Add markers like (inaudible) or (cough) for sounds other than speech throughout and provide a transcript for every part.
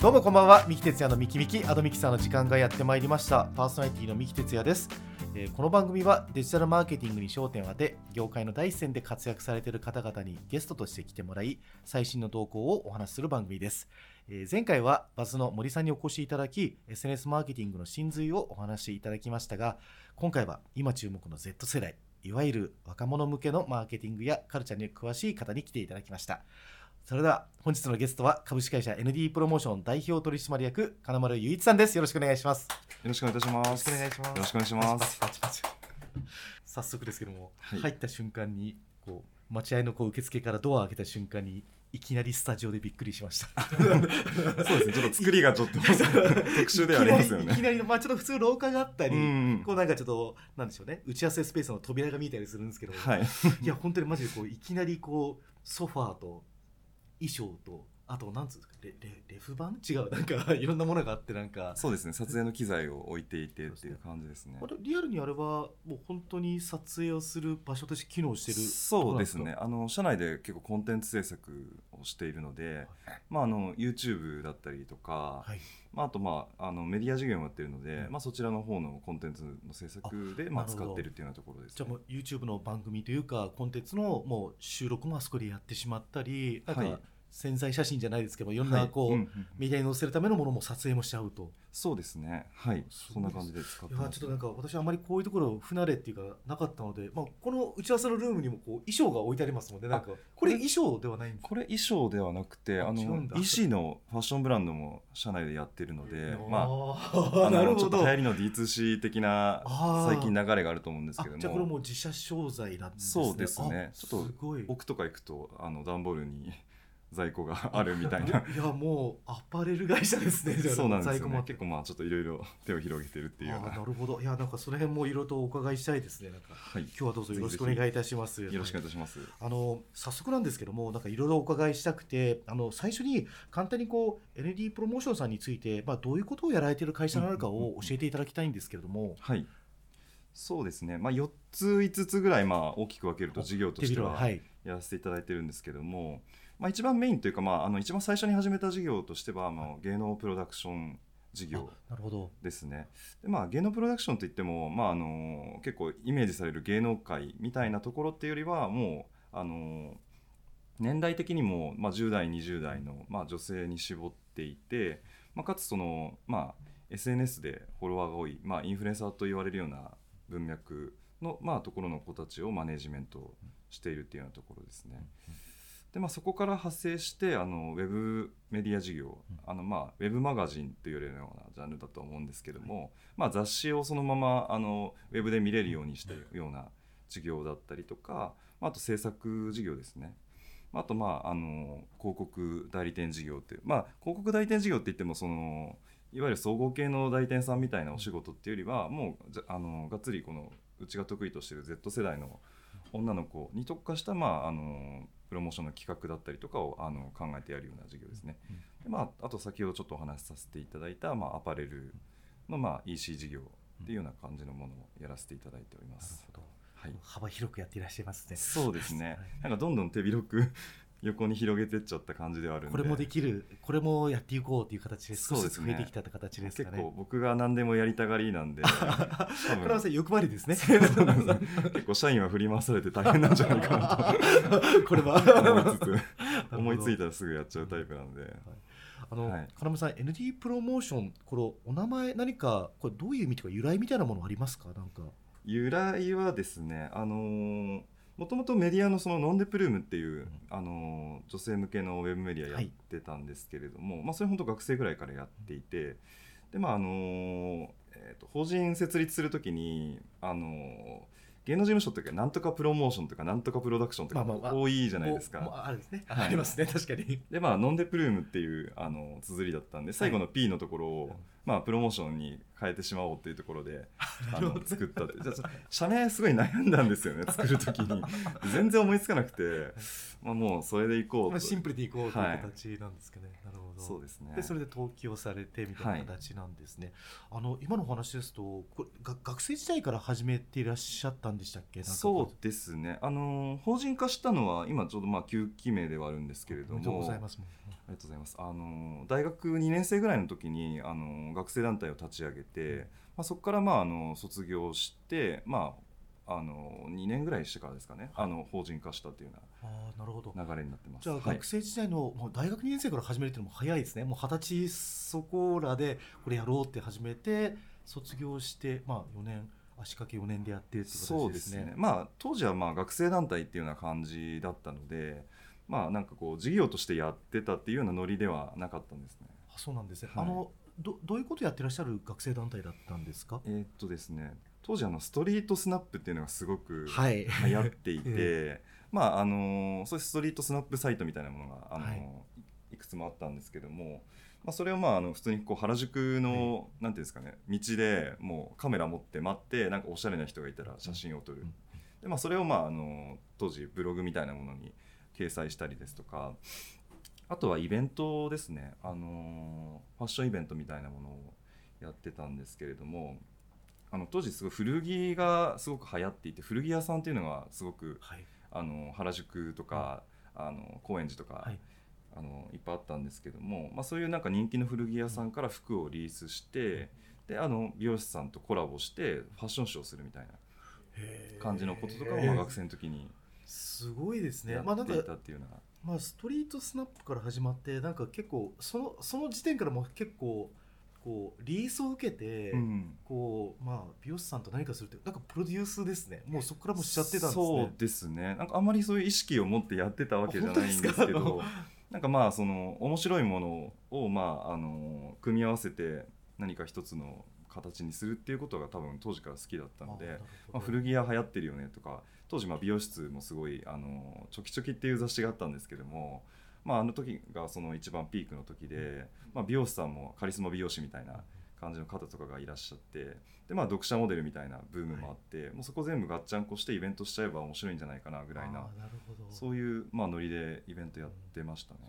どうもこんばんは。三木哲也のミキミキ。アドミキさんの時間がやってまいりました。パーソナリティの三木哲也です、えーこの番組はデジタルマーケティングに焦点を当て業界の第一線で活躍されている方々にゲストとして来てもらい最新の動向をお話しする番組です、えー前回はバズの森さんにお越しいただき SNS マーケティングの真髄をお話しいただきましたが今回は今注目の Z 世代いわゆる若者向けのマーケティングやカルチャーに詳しい方に来ていただきました。それでは本日のゲストは株式会社 ND プロモーション代表取締役金丸雄一さんです。よろしくお願いします。よよろしくお願いいたします。ろしくお願いします。よろしくお願いします。パチパチパチパチ。早速ですけども、はい。入った瞬間にこう待合のこう受付からドアを開けた瞬間にいきなりスタジオでびっくりしました。(laughs) そうですね。ちょっと作りがちょっと (laughs) 特殊ではありますよいきなりいね。きなりまあちょっと普通廊下があったり、うん。こうなんかちょっとなんでしょうね。打ち合わせスペースの扉が見えたりするんですけど、はい。いや本当にマジでこういきなりこうソファーと衣装とあとなんつうんですかレレレフ板？違うなんか (laughs) いろんなものがあってなんかそうですね。撮影の機材を置いていてっていう感じですねあ。れリアルにあれはもう本当に撮影をする場所として機能してるそうですね。あの社内で結構コンテンツ制作をしているので、まああの YouTube だったりとか、はいまああとまああのメディア事業もやってるので、うん。まあそちらの方のコンテンツの制作でまあ使ってるっていうようなところですね。じゃあもう YouTube の番組というかコンテンツのもう収録もあそこでやってしまったりなんはい。か潜在写真じゃないですけどいろんなこう、はいうんうん。メディアに載せるためのものも撮影もしちゃうと。そうですね。はい。そんな感じで使ってます。いやちょっとなんか私あまりこういうところ不慣れっていうかなかったので、まあ、この打ち合わせのルームにもこう衣装が置いてありますのでなんかこれ衣装ではないんですか？これ衣装ではなくてああの医師のファッションブランドも社内でやってるので、まあ、なるほど。のちょっと流行りの D2C 的な最近流れがあると思うんですけどあじゃあこれも自社商材なんですね。そうですね。あちょっと奥とか行くとあの段ボールに在庫があるみたいな。いやもうアパレル会社ですねそうなんですよね。結構まあちょっといろいろ手を広げてるっていうな。るほど。いやなんかその辺もいろいろとお伺いしたいですねなんか。はい。今日はどうぞよろしくお願いいたします。よろしくお願いいたします。あの早速なんですけどもなんかいろいろお伺いしたくてあの最初に簡単にこう ND プロモーションさんについて、まあ、どういうことをやられている会社なのかを教えていただきたいんですけれども、はい。そうですね、まあ、4つ5つぐらいまあ大きく分けると事業としてははい。やらせていただいてるんですけども、まあ、一番メインというか、まあ、あの一番最初に始めた事業としては、まあ、芸能プロダクション事業ですねで、まあ、芸能プロダクションといっても、まあ、あの結構イメージされる芸能界みたいなところっていうよりはもうあの年代的にも、まあ、10代20代の、まあ、女性に絞っていて、まあ、かつその、まあ、SNS でフォロワーが多い、まあ、インフルエンサーと言われるような文脈の、まあ、ところの子たちをマネジメントしているっていうようなところですね。でまあ、そこから派生してあのウェブメディア事業、あのまあ、ウェブマガジンというようなジャンルだと思うんですけども、まあ、雑誌をそのままあのウェブで見れるようにしたような事業だったりとか、まあ、あと制作事業ですね。あと、まあ、あの広告代理店事業っていう、まあ、広告代理店事業って言ってもそのいわゆる総合系の代理店さんみたいなお仕事っていうよりはもうあのがっつりこのうちが得意としている Z 世代の女の子に特化した、まあ、あのプロモーションの企画だったりとかをあの考えてやるような事業ですね。でまあ、あと先ほどちょっとお話しさせていただいた、まあ、アパレルの、まあ、EC 事業っていうような感じのものをやらせていただいております。はい、幅広くやっていらっしゃいますねそうですねはい。なんかどんどん手広く横に広げてっちゃった感じではあるんで。これもできるこれもやっていこうという形で少しずつ増そうですねえてきたって形ですかね。結構僕が何でもやりたがりなんで、これはさ欲張りですね。結構社員は振り回されて大変なんじゃないかな (laughs) これは。と思いつつ (laughs) 思いついたらすぐやっちゃうタイプなんで。あの、はい。金村さん ND プロモーションこれお名前何かこれどういう意味とか由来みたいなものありますか？なんか。由来はですね、あのーもともとメディアのそのノンデプルームっていう、あのー女性向けのウェブメディアやってたんですけれども、まあ、それ本当学生ぐらいからやっていてで、まああのーえーと法人設立するときに、あのー芸能事務所っていうかなんとかプロモーションとかなんとかプロダクションとかまあまあまあ多いじゃないですか。おもうあるですね、はい。ありますね。確かに。でまあノンデプルームっていうあの綴りだったんで最後の P のところを、うんまあ、プロモーションに変えてしまおうっていうところで (laughs) あの作ったって。じゃあ社名すごい悩んだんですよね (laughs) 作る時に。全然思いつかなくて、まあ、もうそれでいこうと。まあシンプルでいこうというはい形なんですかね、なるほど。そうですね。でそれで登記をされてみたいな形なんですね、あの今のお話ですとこれが学生時代から始めていらっしゃったんでしたっけ？そうですね。あの法人化したのは今ちょうどまあ9期目ではあるんですけれどおめでとうございもますもありがとうございます。あの大学2年生ぐらいの時にあの学生団体を立ち上げて、まあ、そこからまああの卒業して、まあ、あの2年ぐらいしてからですかね、あの法人化したっていうようああなるほど。な流れになってます。じゃあはい。学生時代の、もう大学2年生から始めるっていうのも早いですね。もう二十歳そこらでこれやろうって始めて卒業してまあ4年足掛け4年でやってるってそうですね。まあ当時はまあ学生団体っていうような感じだったのでまあなんかこう事業としてやってたっていうようなノリではなかったんですね。あそうなんですね、はい。あのどどういうことやってらっしゃる学生団体だったんですか？えーっとですね当時あのストリートスナップっていうのがすごくはい。流行っていて、え (laughs) まああのそういうストリートスナップサイトみたいなものがあの、はい。い、くつもあったんですけども、まあ、それをまああの普通にこう原宿の、なんていうんですかね道でもうカメラ持って待ってなんかおしゃれな人がいたら写真を撮る、うん。でまあ、それをまああの当時ブログみたいなものに掲載したりですとかあとはイベントですね、あのファッションイベントみたいなものをやってたんですけれどもあの当時すごい古着がすごく流行っていて古着屋さんっていうのがすごくはい。あの原宿とか、あの高円寺とか、はい。あのいっぱいあったんですけども、まあ、そういうなんか人気の古着屋さんから服をリースして、であの美容師さんとコラボしてファッションショーをするみたいな感じのこととかをまあ学生の時にすごいですね。やまあなんかっていたっていうのが、まあ、ストリートスナップから始まってなんか結構そのその時点からもう結構こうリースを受けて、うんこうまあ美容師さんと何かするってなんかプロデュースですね。もうそこからもうしちゃってたんですね。そうですね。なんかあんまりそういう意識を持ってやってたわけじゃないんですけどかなんかまあその面白いものをまああの組み合わせて何か一つの形にするっていうことが多分当時から好きだったのでまあ、古着屋流行ってるよねとか当時まあ美容室もすごいあのチョキチョキっていう雑誌があったんですけども、まあ、あの時がその一番ピークの時で、まあ、美容師さんもカリスマ美容師みたいな感じの方とかがいらっしゃってで、まあ、読者モデルみたいなブームもあって、もうそこ全部ガッチャンコしてイベントしちゃえば面白いんじゃないかなぐらいなあーなるほど。そういうまあノリでイベントやってましたね。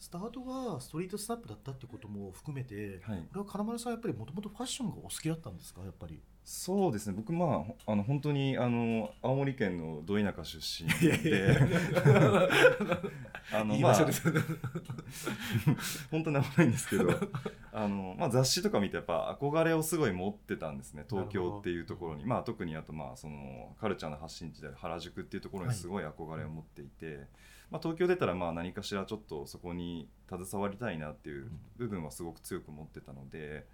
スタートがストリートスナップだったってことも含めて、はい。これは金丸さんやっぱりもともとファッションがお好きだったんですか？やっぱりそうですね。僕まあほあの本当にあの青森県のど田舎出身で。(laughs) あのまあ (laughs) 本当に危ないんですけど。あの、まあ、雑誌とか見てやっぱ憧れをすごい持ってたんですね。東京っていうところに、まあ、特にあとまあそのカルチャーの発信地である原宿っていうところにすごい憧れを持っていて、まあ、東京出たらまあ何かしらちょっとそこに携わりたいなっていう部分はすごく強く持ってたので。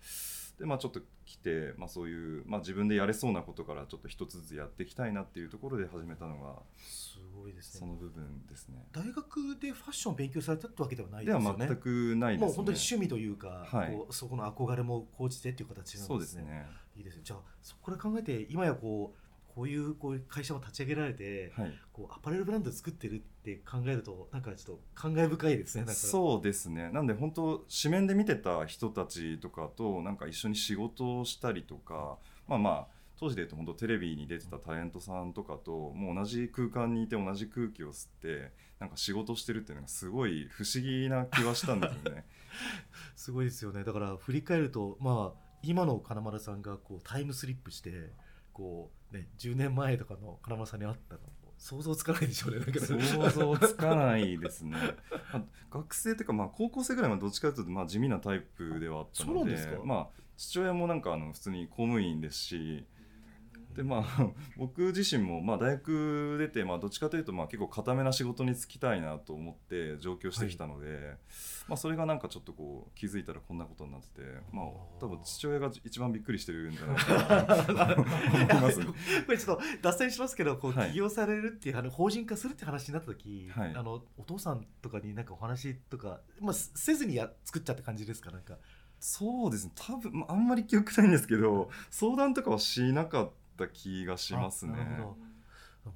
でまあ、ちょっと来て、まあ、そういう、まあ、自分でやれそうなことからちょっと一つずつやっていきたいなっていうところで始めたのがすごいですねその部分ですね。大学でファッションを勉強されたってわけではないではですよね全くないですね。もう本当に趣味というか、はいこうそこの憧れも高じてっていう形なんですねそうですね。いいですねじゃあそこから考えて今やこうこういうこういう会社も立ち上げられて、はい。こうアパレルブランド作ってるって考えるとなんかちょっと感慨深いですねそうですねなんで本当紙面で見てた人たちとかとなんか一緒に仕事をしたりとかまあまあ当時で言うと本当テレビに出てたタレントさんとかともう同じ空間にいて同じ空気を吸ってなんか仕事してるっていうのがすごい不思議な気はしたんですよね。(laughs) すごいですよねだから振り返るとまあ今の金丸さんがこうタイムスリップしてこうね10年前とかの金丸さんに会ったの想像つかないでしょうね想像つかないですね。(laughs) まあ学生というかまあ高校生ぐらいはどっちかというとまあ地味なタイプではあったのでそうなんですか？まあ父親もなんかあの普通に公務員ですしでまあ (laughs) 僕自身もまあ大学出てまあどっちかというとまあ結構固めな仕事に就きたいなと思って上京してきたので、まあそれがなんかちょっとこう気づいたらこんなことになっててまあ多分父親が一番びっくりしてるんじゃないかなと思います。(laughs) これちょっと脱線しますけどこうはい起業されるっていう、あの法人化するって話になった時、はいあのお父さんとかになんかお話とか、まあ、せせずにや作っちゃった感じですかなんかそうですね多分、まあ、あんまり記憶ないんですけど相談とかはしなかった気がしますね。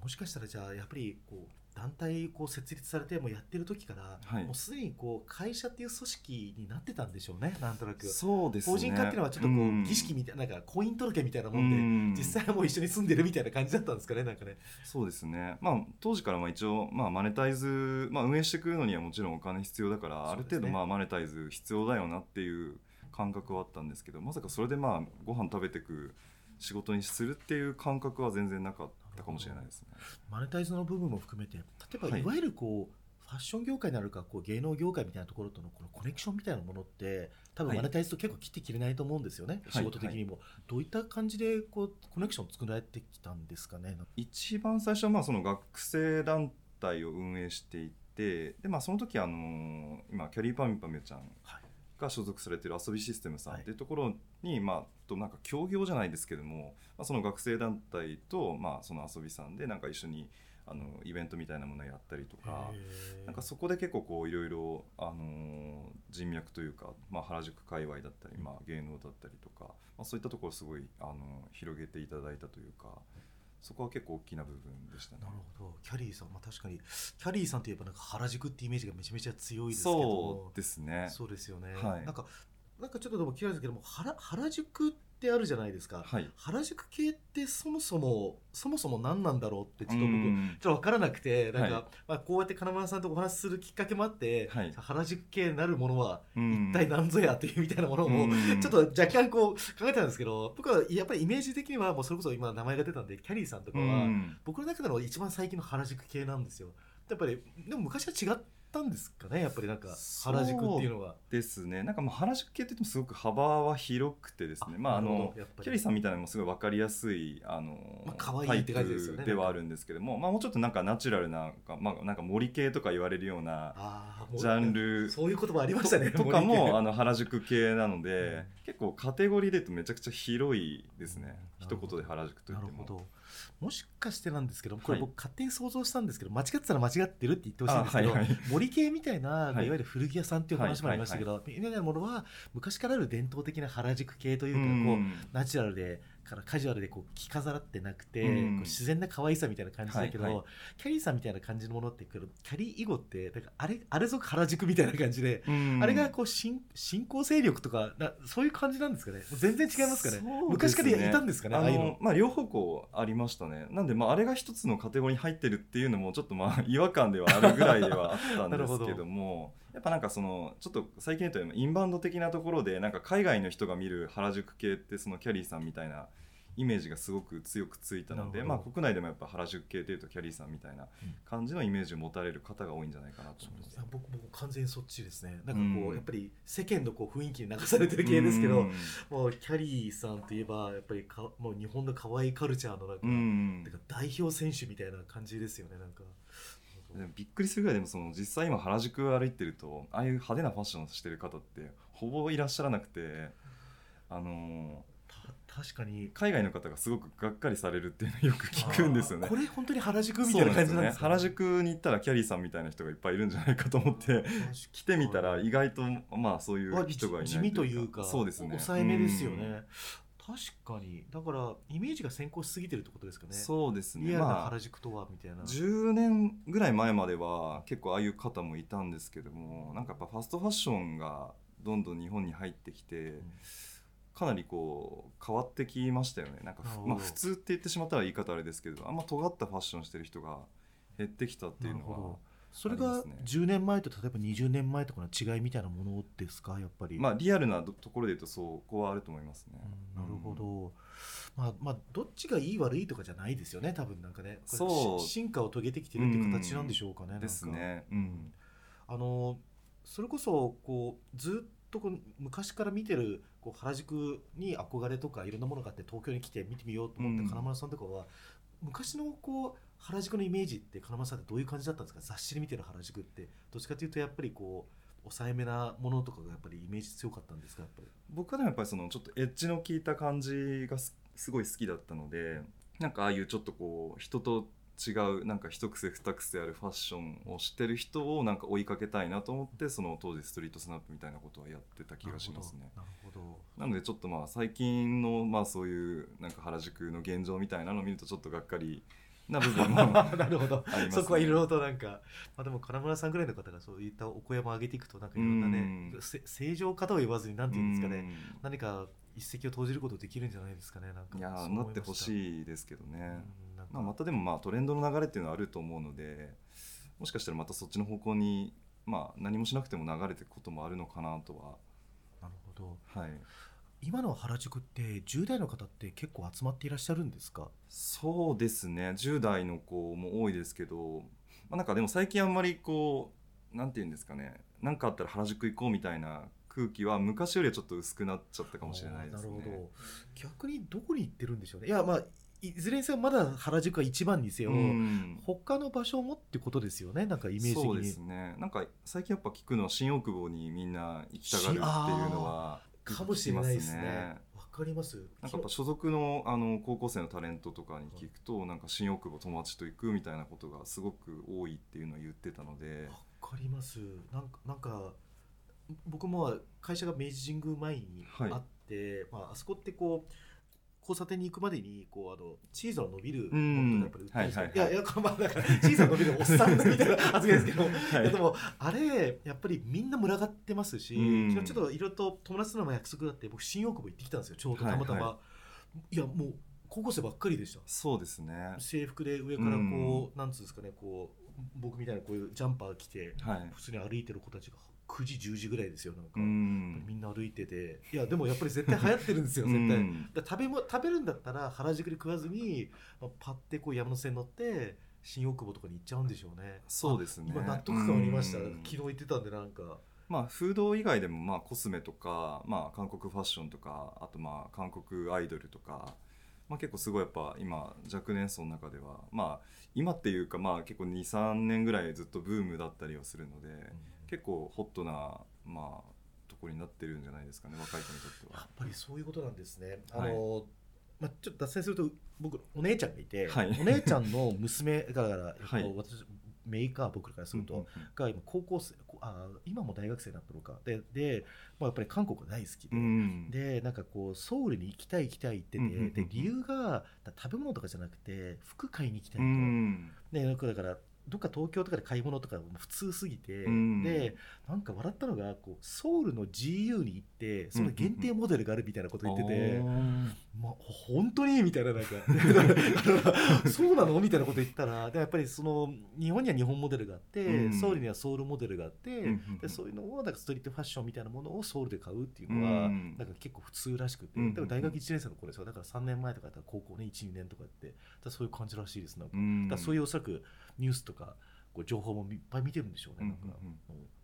もしかしたらじゃあやっぱりこう団体こう設立されてもうやってる時から、はい。もうすでにこう会社っていう組織になってたんでしょうねなんとなく。そうですね。法人化っていうのはちょっとこう、ん。儀式みたいななんか婚姻届みたいなもうん。んで、実際はもう一緒に住んでるみたいな感じだったんですかねなんかね。そうですね、まあ、当時からまあ一応、まあ、マネタイズ、まあ、運営していくのにはもちろんお金必要だから、ある程度まあマネタイズ必要だよなっていう感覚はあったんですけどまさかそれでまあご飯食べていく仕事にするっていう感覚は全然なかったかもしれないですね。マネタイズの部分も含めて例えばはい。いわゆるこう、フファッション業界になるかこう芸能業界みたいなところとのこのコネクションみたいなものって多分はい。マネタイズと結構切って切れないと思うんですよね、い。仕事的にも、どういった感じでこうコネクション作られてきたんですかね？一番最初はまあその学生団体を運営していてで、まあ、その時あの今キャリーパミュパミュちゃんはい。が所属されてる遊びシステムさんはいっていうところに、まあ、となんか協業じゃないですけども、まあ、その学生団体と、まあ、その遊びさんでなんか一緒にあのイベントみたいなものをやったりとか。なんかそこで結構こういろいろ、あのー人脈というか、まあ、原宿界隈だったり、まあ、芸能だったりとか、まあ、そういったところをすごい、あのー広げていただいたというかそこは結構大きな部分でしたね。なる。ほど。キャリーさん、まあ、確かにキャリーさんといえばなんか原宿ってイメージがめちゃめちゃ強いですけどそうですね。そうですよね、はい。なんかなんかちょっとでも嫌いですけども原原宿ってあるじゃないですか、はい。原宿系ってそもそもそもそも何なんだろうってちょっと僕うん。ちょっと分からなくてなんか、はいまあ、こうやって金丸さんとお話しするきっかけもあって、はい。原宿系なるものはうん。一体何ぞやっていうみたいなものを、うん。ちょっと若干こう考えたんですけど僕はやっぱりイメージ的にはもうそれこそ今名前が出たんでキャリーさんとかうは、ん。僕の中での一番最近の原宿系なんですよ。やっぱりでも昔は違ったんですかねやっぱりなんか原宿っていうのは。ですね。なんかまあ原宿系って言ってもすごく幅は広くてですね。まああのキャリーさんみたいなのもすごい分かりやすいあの、まあ可愛いタイって感じですよねプではあるんですけども、まあ、もうちょっとなんかナチュラルな、まあ、なんか森系とか言われるようなジャンルそういう言葉ありましたねとかもあのの原宿系なので、(laughs) うん。結構カテゴリーで言うとめちゃくちゃ広いですね、うん。一言で原宿と言っても。もしかしてなんですけどこれはい僕勝手に想像したんですけど、間違ってたら間違ってるって言ってほしいんですけど、あはい。はい森系みたいな、はい。い、わゆる古着屋さんっていう話もありましたけど、みたい。なものは昔からある伝統的な原宿系というか、こうナチュラルでからカジュアルでこう着飾ってなくて、うん。こう自然な可愛さみたいな感じだけど、はいはい。キャリーさんみたいな感じのものってこれキャリー以後ってなんかあれあれぞ原宿みたいな感じで、うん。あれがこう新新興勢力とかなそういう感じなんですかね？全然違いますかね？ね。昔からいたんですかね？あああいうの。のまあ、両方向ありましたね。なんで、まあ、あれが一つのカテゴリーに入ってるっていうのもちょっとまあ (laughs) 違和感ではあるぐらいではあったんですけどもやっぱなんかそのちょっと最近言うとインバウンド的なところでなんか海外の人が見る原宿系ってそのキャリーさんみたいなイメージがすごく強くついたので、まあ、国内でもやっぱ原宿系っていうとキャリーさんみたいな感じのイメージを持たれる方が多いんじゃないかなと思いますいや。僕僕完全にそっちですね。なんかこう、うん。やっぱり世間のこう雰囲気に流されてる系ですけど、うん。もうキャリーさんといえばやっぱりかもう日本の可愛いカルチャーのなんか,、うん。なんか代表選手みたいな感じですよねなんか。びっくりするぐらいでもその実際今原宿歩いてるとああいう派手なファッションしてる方ってほぼいらっしゃらなくてあのた確かに。海外の方がすごくがっかりされるっていうのをよく聞くんですよね。こ。れ本当に原宿みそたいなうなんですよね。ですか、原宿に行ったらキャリーさんみたいな人がいっぱいいるんじゃないかと思って来てみたら意外とまあそういう人がいない地味というかそうですね。抑えめですようん。ね、確かに。だからイメージが先行しすぎてるってことですかね。そうですね。リアルなまあ原宿とはみたいな、10年ぐらい前までは結構ああいう方もいたんですけどもなんかやっぱファストファッションがどんどん日本に入ってきて、かなりこう変わってきましたよね。なんかまあ、普通って言ってしまったら言い方あれですけどあんま尖ったファッションしてる人が減ってきたっていうのはそれがありますね。10年前と例えば20年前とかの違いみたいなものですか？やっぱり、まあリアルなどところで言うとそこはあると思いますね。うんなるほど、まあまあどっちがいい悪いとかじゃないですよね多分なんかね。そう。し進化を遂げてきてるっていう形なんでしょうかね、なんか。ですね。うん。あのそれこそこうずっとこう昔から見てるこう原宿に憧れとかいろんなものがあって東京に来て見てみようと思ってうん。金丸さんとかは、昔のこう原宿のイメージって金丸さんってどういう感じだったんですか？雑誌で見てる原宿って。どっちかというとやっぱりこう抑えめなものとかがやっぱりイメージ強かったんですか？やっぱり。僕はでもやっぱりそのちょっとエッジの効いた感じがすすごい好きだったので、なんかああいうちょっとこう人と違うなんか一癖二癖あるファッションをしてる人をなんか追いかけたいなと思ってその当時ストリートスナップみたいなことはやってた気がしますね。なるほど。なのでちょっとまあ最近のまあそういうなんか原宿の現状みたいなのを見るとちょっとがっかりな部分もど (laughs) なるほど。ね。そこはいろいろとなんか、まあ、でも金村さんぐらいの方がそういったお声も上げていくとなんかいろんなね正常かとは言わずになんていうんですかね。うん。何か一石を投じることできるんじゃないですかねなんか。いやなってほいしいですけどね、まあ、またでもまあトレンドの流れっていうのはあると思うのでもしかしたらまたそっちの方向にまあ何もしなくても流れていくこともあるのかなとなるほど。ははい今の原宿って10代の方って結構集まっていらっしゃるんですか？そうですね。10代の子も多いですけど、まあ、なんかでも最近あんまりこうなんていうんですかね。なんかあったら原宿行こうみたいな空気は昔よりはちょっと薄くなっちゃったかもしれないですね。なるほど。逆にどこに行ってるんでしょうね。いやまあいずれにせよまだ原宿が一番にせよ、うん。他の場所もってことですよね。なんかイメージ的に。そうですね。なんか最近やっぱ聞くのは新大久保にみんな行きたがるっていうのはかもしれないですね。まわかります。なんかやっぱ所属のあの高校生のタレントとかに聞くと、なんか新大久保友達と行くみたいなことがすごく多いっていうのを言ってたので、わかります。なんかなんか僕も会社が明治神宮前にはい。あって、まあ、あそこってこう交差点に行くまでにこうあのチーズの伸びるものとかやっぱり売ってるんですよ、うんはいはいはい。いやいやまあなんかチーズの伸びるおっさんみたいな発言ですけど、(laughs) はい。でもあれやっぱりみんな群がってますし、ちょっといろいろと友達との約束があって僕新大久保行ってきたんですよ。ちょうどたまたま、はいい。やもう高校生ばっかりでした。そうですね。制服で上からこう、なんつうんですかねこう僕みたいなこういうジャンパー着てはい。普通に歩いてる子たちが9時10時ぐらいですよなんか、うん。みんな歩いてて。いやでもやっぱり絶対流行ってるんですよ絶対、うんだから食べも食べるんだったら原宿で食わずに、まあ、パッてこう山手線乗って新大久保とかに行っちゃうんでしょうね。そうですね。あ今納得感ありました、うん。昨日言ってたんでなんか。まあフード以外でもまあコスメとか、まあ、韓国ファッションとかあとまあ韓国アイドルとか、まあ、結構すごいやっぱ今若年層の中ではまあ今っていうかまあ結構23年ぐらいずっとブームだったりはするので、結構ホットなまあところになってるんじゃないですかね若い子にとっては。やっ。ぱりそういうことなんですね。あはい。の、まあ、ちょっと脱線すると僕お姉ちゃんがいて、はい。お姉ちゃんの娘だから、はい。えっと私メーカー僕からすると、が今高校生こあ今も大学生になったのか。でで、まあ、やっぱり韓国が大好きで。うんでなんかこうソウルに行きたい行きたいって言ってで理由がだ食べ物とかじゃなくて服買いに行きたいと、うんでだからどっか東京とかで買い物とかも普通すぎて、うん。でなんか笑ったのがこうソウルの GU に行ってその限定モデルがあるみたいなこと言ってて、まあ、本当に？みたいななんか (laughs) そうなの？みたいなこと言ったらでやっぱりその日本には日本モデルがあって、うん。ソウルにはソウルモデルがあって、うんうんうん。でそういうのをなんかストリートファッションみたいなものをソウルで買うっていうのは、うん。なんか結構普通らしくて、うんうんうん。でも大学1年生の頃ですよ。だから3年前とかだったら高校ね12年とかやってそういう感じらしいです。なんか,、うん。そういうおそらくニュースとかこう情報もいっぱい見てるんでしょうね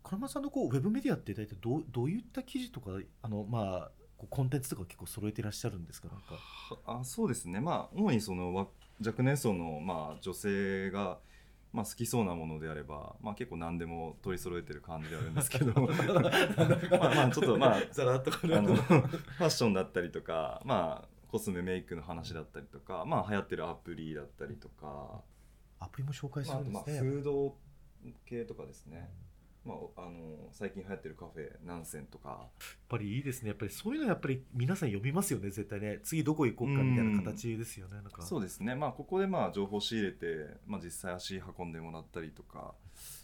金間さんのこうウェブメディアって大体どうどういった記事とかあのまあコンテンツとか結構揃えてらっしゃるんですかなんか。あそうですね。まあ主にそのわ若年層のまあ女性がまあ好きそうなものであればまあ結構何でも取り揃えてる感じではあるんですけど。(laughs) まあまあちょっとまあざらっと。あのファッションだったりとかまあコスメメイクの話だったりとかまあ流行ってるアプリだったりとか、アプリも紹介するんですね、フード系とかですね、まあ、あの最近流行ってるカフェ南線とか。やっぱりいいですね。やっぱりそういうのやっぱり皆さん読みますよね絶対ね。次どこ行こうかみたいな形ですよね。なんか。そうですね。まあここでまあ情報を仕入れて、まあ、実際足運んでもらったりとか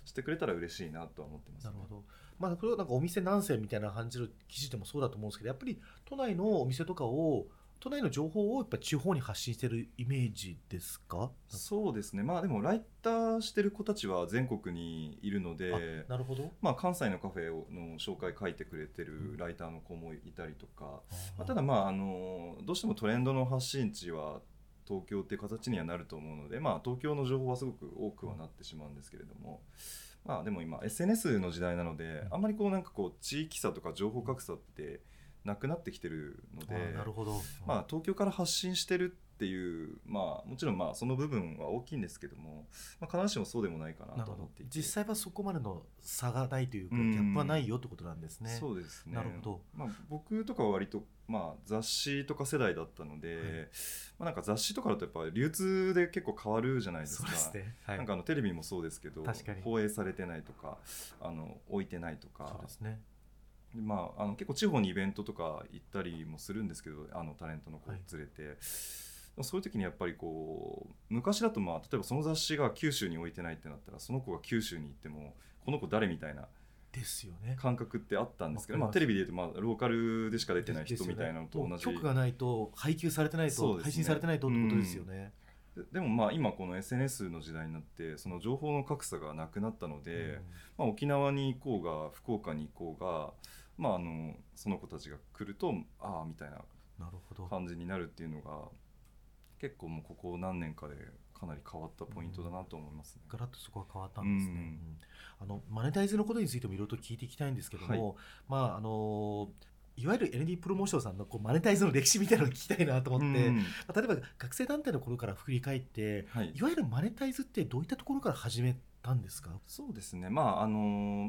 してくれたら嬉しいなとは思ってます、ね、なるほど。まあ、これはなんかお店何世みたいな感じの記事でもそうだと思うんですけど、やっぱり都内のお店とかを、都内の情報をやっぱ地方に発信してるイメージですか？そうですね。まあでもライターしてる子たちは全国にいるのでなるほど。まあ、関西のカフェをの紹介書いてくれてるライターの子もいたりとか、まあ、ただまああのどうしてもトレンドの発信地は東京っていう形にはなると思うので、まあ、東京の情報はすごく多くはなってしまうんですけれども、まあ、でも今 SNS の時代なのであんまりこうなんかこう地域差とか情報格差ってなくなってきてるのであなるほど。まあ、東京から発信してるっていう、まあ、もちろんまあその部分は大きいんですけども、まあ、必ずしもそうでもないかなと思っていて実際はそこまでの差がないというか、うんギャップはないよってことなんですね。そうですねなるほどまあ、僕とかは割と、まあ、雑誌とか世代だったので、はいまあ、なんか雑誌とかだとやっぱ流通で結構変わるじゃないですかね。はい。なんかあのテレビもそうですけど放映されてないとかあの置いてないとかそうですね。でまあ、あの結構地方にイベントとか行ったりもするんですけどあのタレントの子はい。連れて、でもそういう時にやっぱりこう昔だとまあ例えばその雑誌が九州に置いてないってなったらその子が九州に行ってもこの子誰みたいなですよね。感覚ってあったんですけど、まあ、テレビでいうとまあローカルでしか出てない人みたいなのと同じ、もう局がないと配給されてないと、ね。配信されてないとってことですよね。ででもまあ今この SNS の時代になってその情報の格差がなくなったので、うん。まあ、沖縄に行こうが福岡に行こうが、まあ、あのその子たちが来るとああみたいな。感じになるっていうのが結構もうここ何年かでかなり変わったポイントだなと思いますね。ガラッとそこは変わったんですね、うん。うん。あのマネタイズのことについてもいろいろと聞いていきたいんですけども、はい。まああのいわゆる ND プロモーションさんのこうマネタイズの歴史みたいなのを聞きたいなと思って、うん。まあ例えば学生団体の頃から振り返ってはい。いわゆるマネタイズってどういったところから始めたんですか？そうですね、まああの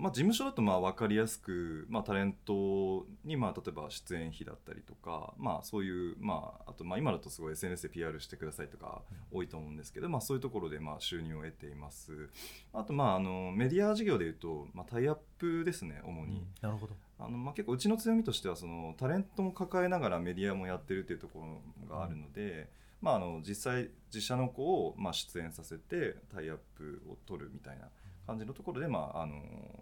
まあ、事務所だとまあ分かりやすく、まあ、タレントにまあ例えば出演費だったりとか、まあ、そういう、まあ、あとまあ今だとすごい SNS で PR してくださいとか多いと思うんですけど、まあ、そういうところでまあ収入を得ています。あとまああのメディア事業でいうと、まあ、タイアップですね主に。なるほど。あのまあ、結構うちの強みとしてはそのタレントも抱えながらメディアもやってるっていうところがあるので、まあ、あの実際自社の子をまあ出演させてタイアップを取るみたいな感じのところで、まあ、あの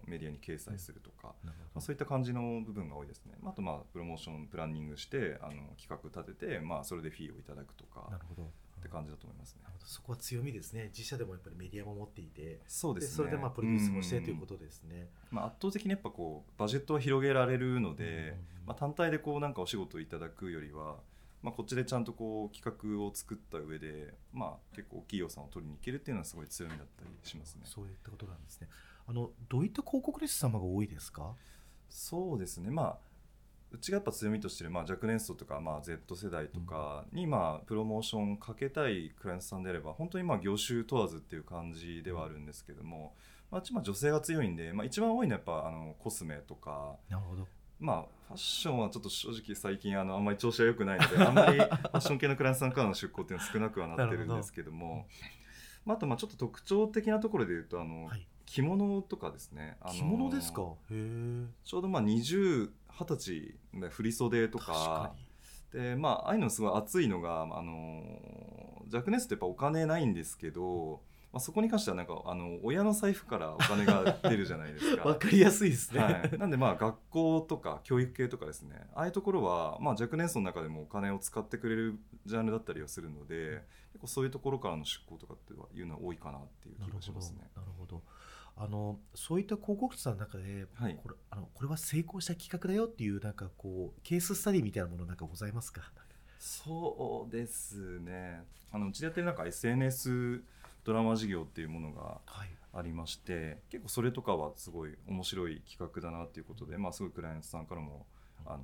メディアに掲載するとか、まあ、そういった感じの部分が多いですね、まあ、あとまあプロモーションプランニングしてあの企画立てて、まあ、それでフィーをいただくとかなるほど。って感じだと思いますね。そこは強みですね。自社でもやっぱりメディアも持っていてそうですね。それでまあプロデュースもしてということですね、まあ、圧倒的にやっぱこうバジェットを広げられるので、まあ、単体でこうなんかお仕事をいただくよりは、まあ、こっちでちゃんとこう企画を作った上で、まあ、結構大きい予算を取りに行けるっていうのはすごい強みだったりしますね。そういったことなんですね。あのどういった広告主様が多いですか？そうですね。まあうちがやっぱ強みとしてる、まあ、若年層とか、まあ、Z 世代とかに、まあ、プロモーションかけたいクライアントさんであれば本当にまあ業種問わずっていう感じではあるんですけども、まあ、うちまあ女性が強いんで、まあ、一番多いのはやっぱあのコスメとかなるほどまあ、ファッションはちょっと正直最近あのあんまり調子は良くないので (laughs) あんまりファッション系のクライアントさんからの出向っていうのは少なくはなってるんですけどもまあ、あとまあちょっと特徴的なところで言うとあの、はい。着物とかですね。あの着物ですか？ちょうどまあ20 20歳で振り袖と確かかでまあああいうのすごい熱いのがあの若年層ってやっぱお金ないんですけど、まあ、そこに関してはなんかあの親の財布からお金が出るじゃないですにか。(laughs) わかりやすいですね、はい、なんでまあ学校とか教育系とかですね。ああいうところはまあ若年層の中でもお金を使ってくれるジャンルだったりはするので結構そういうところからの出向とかっていうのは多いかなっていう気がしますね。なるほど。あのそういった広告主さんの中で、はい。これあのこれは成功した企画だよっていうなんかこうケーススタディみたいなものなんかございますか？そうですね。あのうちでやってるなんか SNS ドラマ事業っていうものがはい。ありまして結構それとかはすごい面白い企画だなっていうことで、まあ、すごいクライアントさんからもあの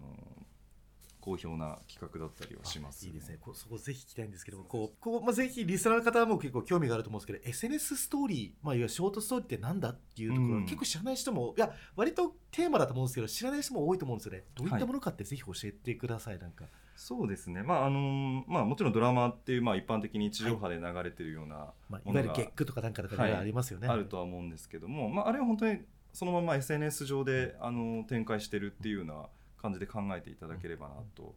好評な企画だったりはします、いいですね。こそこぜひ聞きたいんですけどもこうこう、まあ、ぜひリスナーの方も結構興味があると思うんですけど SNS ストーリー、まあ、いわゆるショートストーリーってなんだっていうところ、うん。結構知らない人もいや割とテーマだと思うんですけど知らない人も多いと思うんですよね。どういったものかってぜひ教えてください、なんか。そうですね、まああのまあ、もちろんドラマっていう、まあ、一般的に地上波で流れてるようなまあ、いものがわゆるゲックとかなんかだとかはい。ありますよね、あるとは思うんですけども、まあ、あれは本当にそのまま SNS 上であの展開してるっていうような感じで考えていただければなと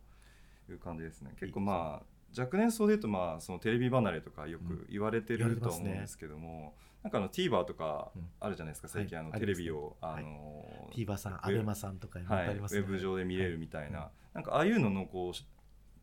いう感じですね。結構まあ若年層でいうとまあそのテレビ離れとかよく言われてると思うんですけども、なんかあの TVer とかうん。あるじゃないですか、最近あのはいテレビをあの TVer さん、ウェ ABEMA さんとかはい、ウェブ上で見れるみたいな、はい。なんかああいうののこう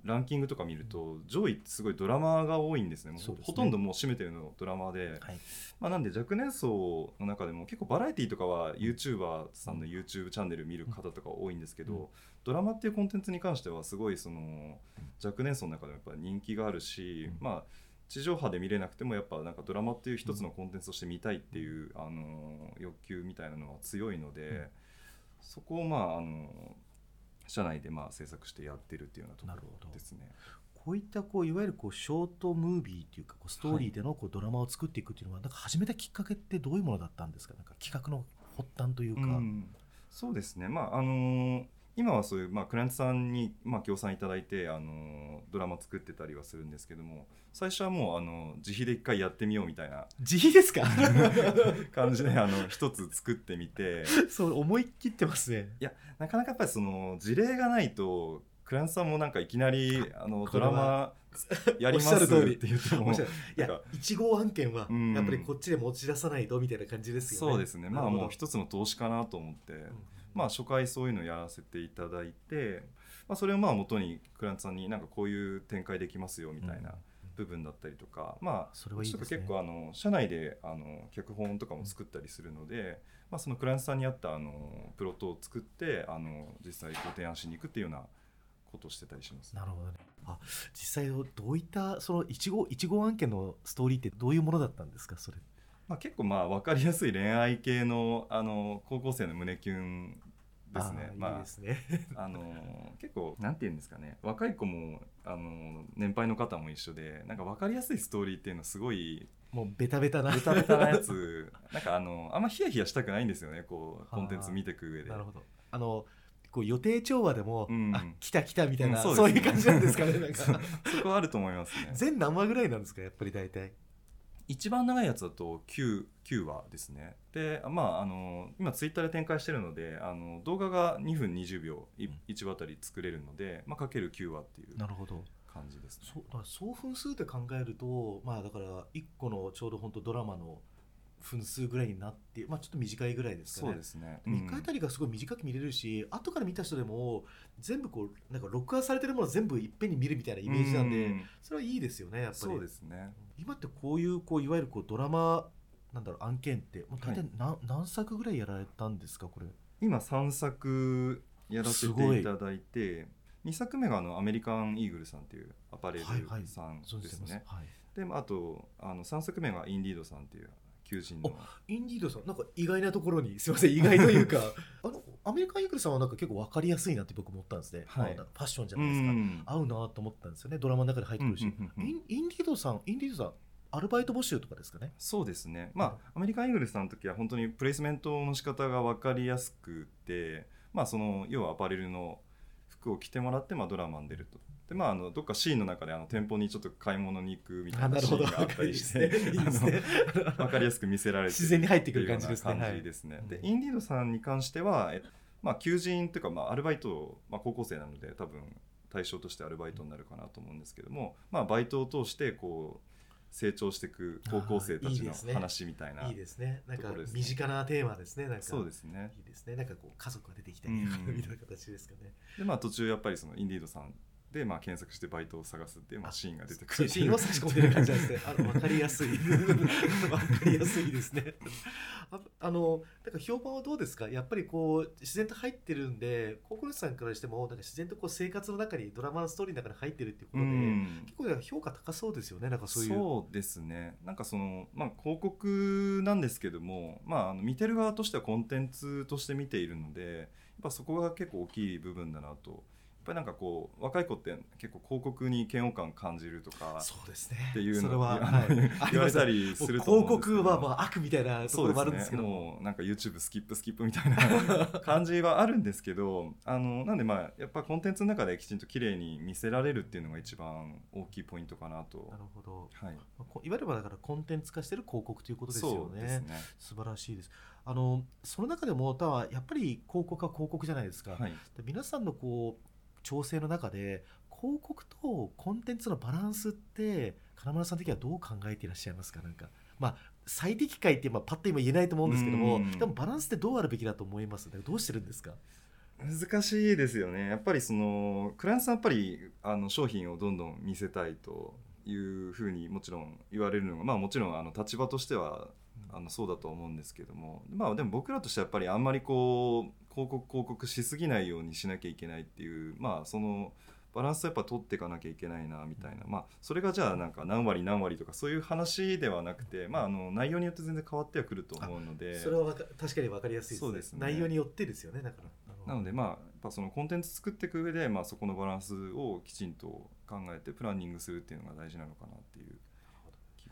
ランキングとか見ると上位ってすごいドラマが多いんですね。ね。ほとんどもう占めてるのドラマで、はい。まあ、なんで若年層の中でも結構バラエティーとかは YouTuber さんの YouTube チャンネル見る方とか多いんですけど、うん。ドラマっていうコンテンツに関してはすごいその若年層の中でもやっぱり人気があるし、うん。まあ地上波で見れなくてもやっぱなんかドラマっていう一つのコンテンツとして見たいっていう、あの欲求みたいなのは強いので、うん。そこをまああの社内でまあ制作してやってるっていうようなとこなるほど。ろですね。こういったこういわゆるこうショートムービーっていうかこうストーリーでのこうドラマを作っていくっていうのは、なんか始めたきっかけってどういうものだったんですか？なんか企画の発端というか、うん。そうですね、まああのー今はそういう、まあ、クライアントさんに、まあ、協賛いただいて、あのードラマ作ってたりはするんですけども最初はもう、あの自費で一回やってみようみたいな自費ですか？(laughs) 感じであの一つ作ってみて。(laughs) そう思い切ってますね。なかなかやっぱりその事例がないとクライアントさんもなんかいきなりあのドラマやりますって言ってもいいやなんか1号案件はうん。やっぱりこっちで持ち出さないとみたいな感じですよね。そうですね。まあもう一つの投資かなと思って。うんまあ、初回そういうのやらせていただいて、まあ、それをまあ元にクラントさんになんかこういう展開できますよみたいな部分だったりとか、まあそれはいい結構あの社内であの脚本とかも作ったりするので、まあ、そのクライアントさんに合ったあのプロットを作ってあの実際ご提案しに行くっていうようなことをしてたりします。なるほどね。あ実際どういったその1号1号案件のストーリーってどういうものだったんですかそれ。まあ、結構まあ分かりやすい恋愛系のあの高校生の胸キュンですね。まあいいですね。(laughs) あの結構なんて言うんですかね。若い子もあの年配の方も一緒でなんか分かりやすいストーリーっていうのはすごいもうベタベタな。ベタベタなやつ。(laughs) なんかあのあんまヒヤヒヤしたくないんですよねこうコンテンツ見ていく上で。なるほど。あのこう予定調和でも、うん。あ来た来たみたいな、うんそうですね。いう感じなんですかねなんそか。(laughs) そこはあると思いますね。全何話ぐらいなんですかやっぱり大体一番長いやつだと 9, 9話ですね。でまああの今ツイッターで展開してるのであの動画が2分20秒いうん。1話あたり作れるので、まあ、かける9話っていうなるほど。感じですね。そうだから総分数で考えるとまあだから1個のちょうど本当ドラマの分数ぐらいになってまあちょっと短いぐらいですかね。そうですね、でも1回あたりがすごい短く見れるし、後から見た人でも全部こうなんか録画されてるもの全部いっぺんに見るみたいなイメージなんで、うん。それはいいですよねやっぱり。そうですね。今ってこういうこういわゆるこうドラマなんだろう案件ってもう大体何,、何作ぐらいやられたんですかこれ？今3作やらせていただいて2作目があのアメリカンイーグルさんっていうアパレルはいはい。さんです。ね、はい、でまああとあの3作目がインディードさんっていう求人の。インディードさんなんか意外なところに (laughs) すいません意外というか。(laughs) あのアメリカンイーグルさんはなんか結構分かりやすいなって僕思ったんですね、はい。まあファッションじゃないですか、うん合うなと思ったんですよね。ドラマの中で入ってくるし、うんうんうんインディードさんインディードさんアルバイト募集とかですかね。そうですね。まあアメリカンイーグルさんの時は本当にプレイスメントの仕方が分かりやすくてまあその要はアパレルの服を着てもらって、まあ、ドラマに出るとでまああのどっかシーンの中であの店舗にちょっと買い物に行くみたいなシーンがあったりして分 (laughs) かりやすく見せられて自然に入ってくる感じですね。ですね、はいでインディードさんに関してはえまあ求人というかまあアルバイト、まあ、高校生なので多分対象としてアルバイトになるかなと思うんですけども、まあ、バイトを通してこう成長していく高校生たちの話みたいないいですね。なんか身近なテーマですね。なんかそうですね。いいですね。なんかこう家族が出てきたみたいな形ですかね。でまあ途中やっぱりそのインディードさんでまあ検索してバイトを探すっていうまああシーンが出てくそういうシーンを差し込んでる感じなんですね。あの分かりやすい。(laughs) 分かりやすいですね。ああの、なんか評判はどうですか？やっぱりこう、自然と入ってるんで、ココルさんからしても、なんか自然とこう生活の中に、ドラマのストーリーの中に入ってるっていうこうとで、ん結構評価高そうですよね。なんかそういう。そうですねなんかその、まあ、広告なんですけども、まあ、あの見てる側としてはコンテンツとして見ているのでやっぱそこが結構大きい部分だなとぱりなんかこう若い子って結構広告に嫌悪感感じるとかそうですね。っていうのそれは、はい、(laughs) 言われたりすると思うんですけど広告はまあ悪みたいなところもあそうですねるんですけども。もうなんか YouTube スキップスキップみたいな (laughs) 感じはあるんですけどあのなんでまあやっぱコンテンツの中できちんと綺麗に見せられるっていうのが一番大きいポイントかなとなるほど。はいまあこいわゆるだからコンテンツ化してる広告ということですよね。そうですね素晴らしいです。あのその中でもただやっぱり広告は広告じゃないですか。はいで皆さんのこう調整の中で広告とコンテンツのバランスって金村さん的にはどう考えていらっしゃいますか？なんかまあ最適解ってまあパッと今言えないと思うんですけどもうん。でもバランスってどうあるべきだと思います？どうしてるんですか？難しいですよね。やっぱりそのクライアントさんやっぱりあの商品をどんどん見せたいというふうにもちろん言われるのがまあもちろんあの立場としてはあのそうだと思うんですけども。まあでも僕らとしてはやっぱりあんまりこう広告広告しすぎないようにしなきゃいけないっていうまあそのバランスをやっぱ取っていかなきゃいけないなみたいな。まあそれがじゃあなんか何割何割とかそういう話ではなくてまああの内容によって全然変わってはくると思うので。それはわか確かに分かりやすいです,、そうですね。内容によってですよねだから。なのでまあやっぱそのコンテンツ作っていく上で、まあ、そこのバランスをきちんと考えてプランニングするっていうのが大事なのかなっていう。気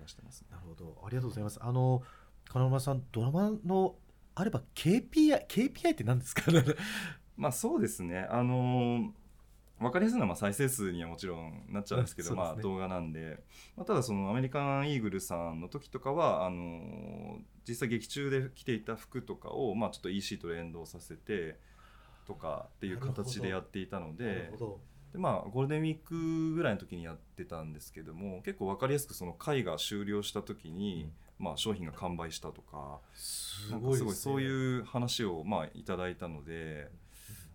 がしてますね。なるほど。ありがとうございます。あの金村さんドラマのあれば KPI KPI って何ですか？(laughs) まあそうですね。あの分かりやすいのはまあ再生数にはもちろんなっちゃうんですけど、ね。まあ、動画なんで、まあ、ただそのアメリカンイーグルさんの時とかはあの実際劇中で着ていた服とかを、まあ、ちょっと EC と連動させてとかっていう形でやっていたのなるでほどでまあゴールデンウィークぐらいの時にやってたんですけども結構分かりやすくその会が終了した時に、まあ、商品が完売したとかすなんかすごいそうういう話をまあいただいたので、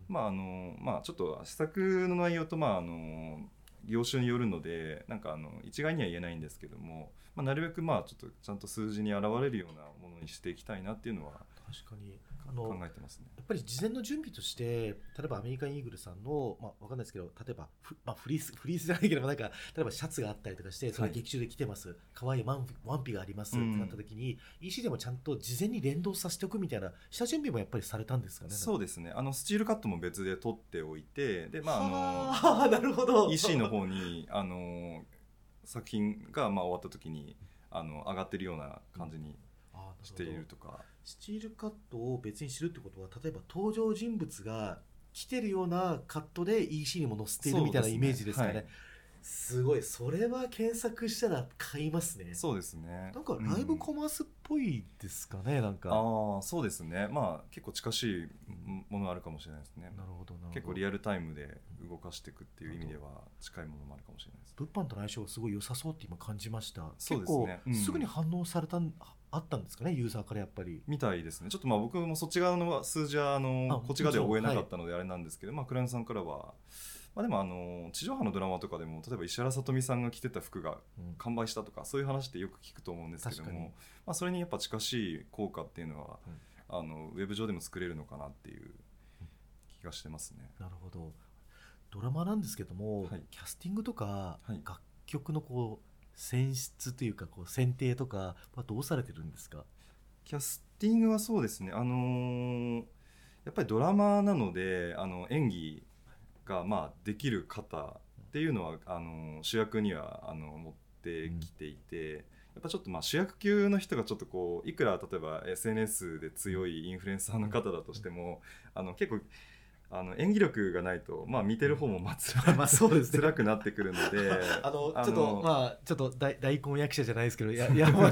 まああのまあ、ちょっと施策の内容と、まあ、あの業種によるのでなんかあの一概には言えないんですけども、まあ、なるべくまあちょっとちゃんと数字に現れるようなものにしていきたいなっていうのは確かにあの考えてますね。やっぱり事前の準備として例えばアメリカンイーグルさんの、まあ、わかんないですけど例えばフ,、まあ、フリースフリースじゃないけどなんか例えばシャツがあったりとかしてそれはい劇中で着てます、可愛いワンワンピがあります、うんってなった時に EC でもちゃんと事前に連動させておくみたいな下準備もやっぱりされたんですかねそうですね。あのスチールカットも別で取っておいてで、まあ、あのはあ (laughs) なるほど。EC の方にあの作品がまあ終わった時にあの上がってるような感じにあなるほどしているとか、スチールカットを別に知るってことは例えば登場人物が来てるようなカットで EC にも載せているみたいなイメージですかね。はい。すごい。それは検索したら買いますね。そうですね。なんかライブコマースっぽいですかね、なんか。ああそうですね。まあ結構近しいものあるかもしれないですね。なるほどなるほど。結構リアルタイムで動かしていくっていう意味では近いものもあるかもしれないです。物販との相性がすごい良さそうって今感じました。そうですね。すぐに反応されたんああったんですかねユーザーからやっぱり。みたいですね。ちょっとまあ僕もそっち側の数字はあのあこっち側では追えなかったのであれなんですけど、まあ、クライアントさんからは、まあ、でもあの地上波のドラマとかでも例えば石原さとみさんが着てた服がうん。完売したとかそういう話ってよく聞くと思うんですけども、まあ、それにやっぱ近しい効果っていうのは、あのウェブ上でも作れるのかなっていう気がしてますね。なるほど。ドラマなんですけども、はい。キャスティングとか、はい。楽曲のこう選出というかこう選定とかはどうされてるんですか？キャスティングはそうですね、あのーやっぱりドラマなのであの演技がまあできる方っていうのはあの主役にはあの持ってきていて、やっぱちょっとまあ主役級の人がちょっとこういくら例えば SNS で強いインフルエンサーの方だとしても、あの結構あの演技力がないと、まあ、見てる方もまあ辛まあそうですね。辛くなってくるので (laughs) あのちょっとまあちょっと大大根役者じゃないですけど (laughs) いやいやま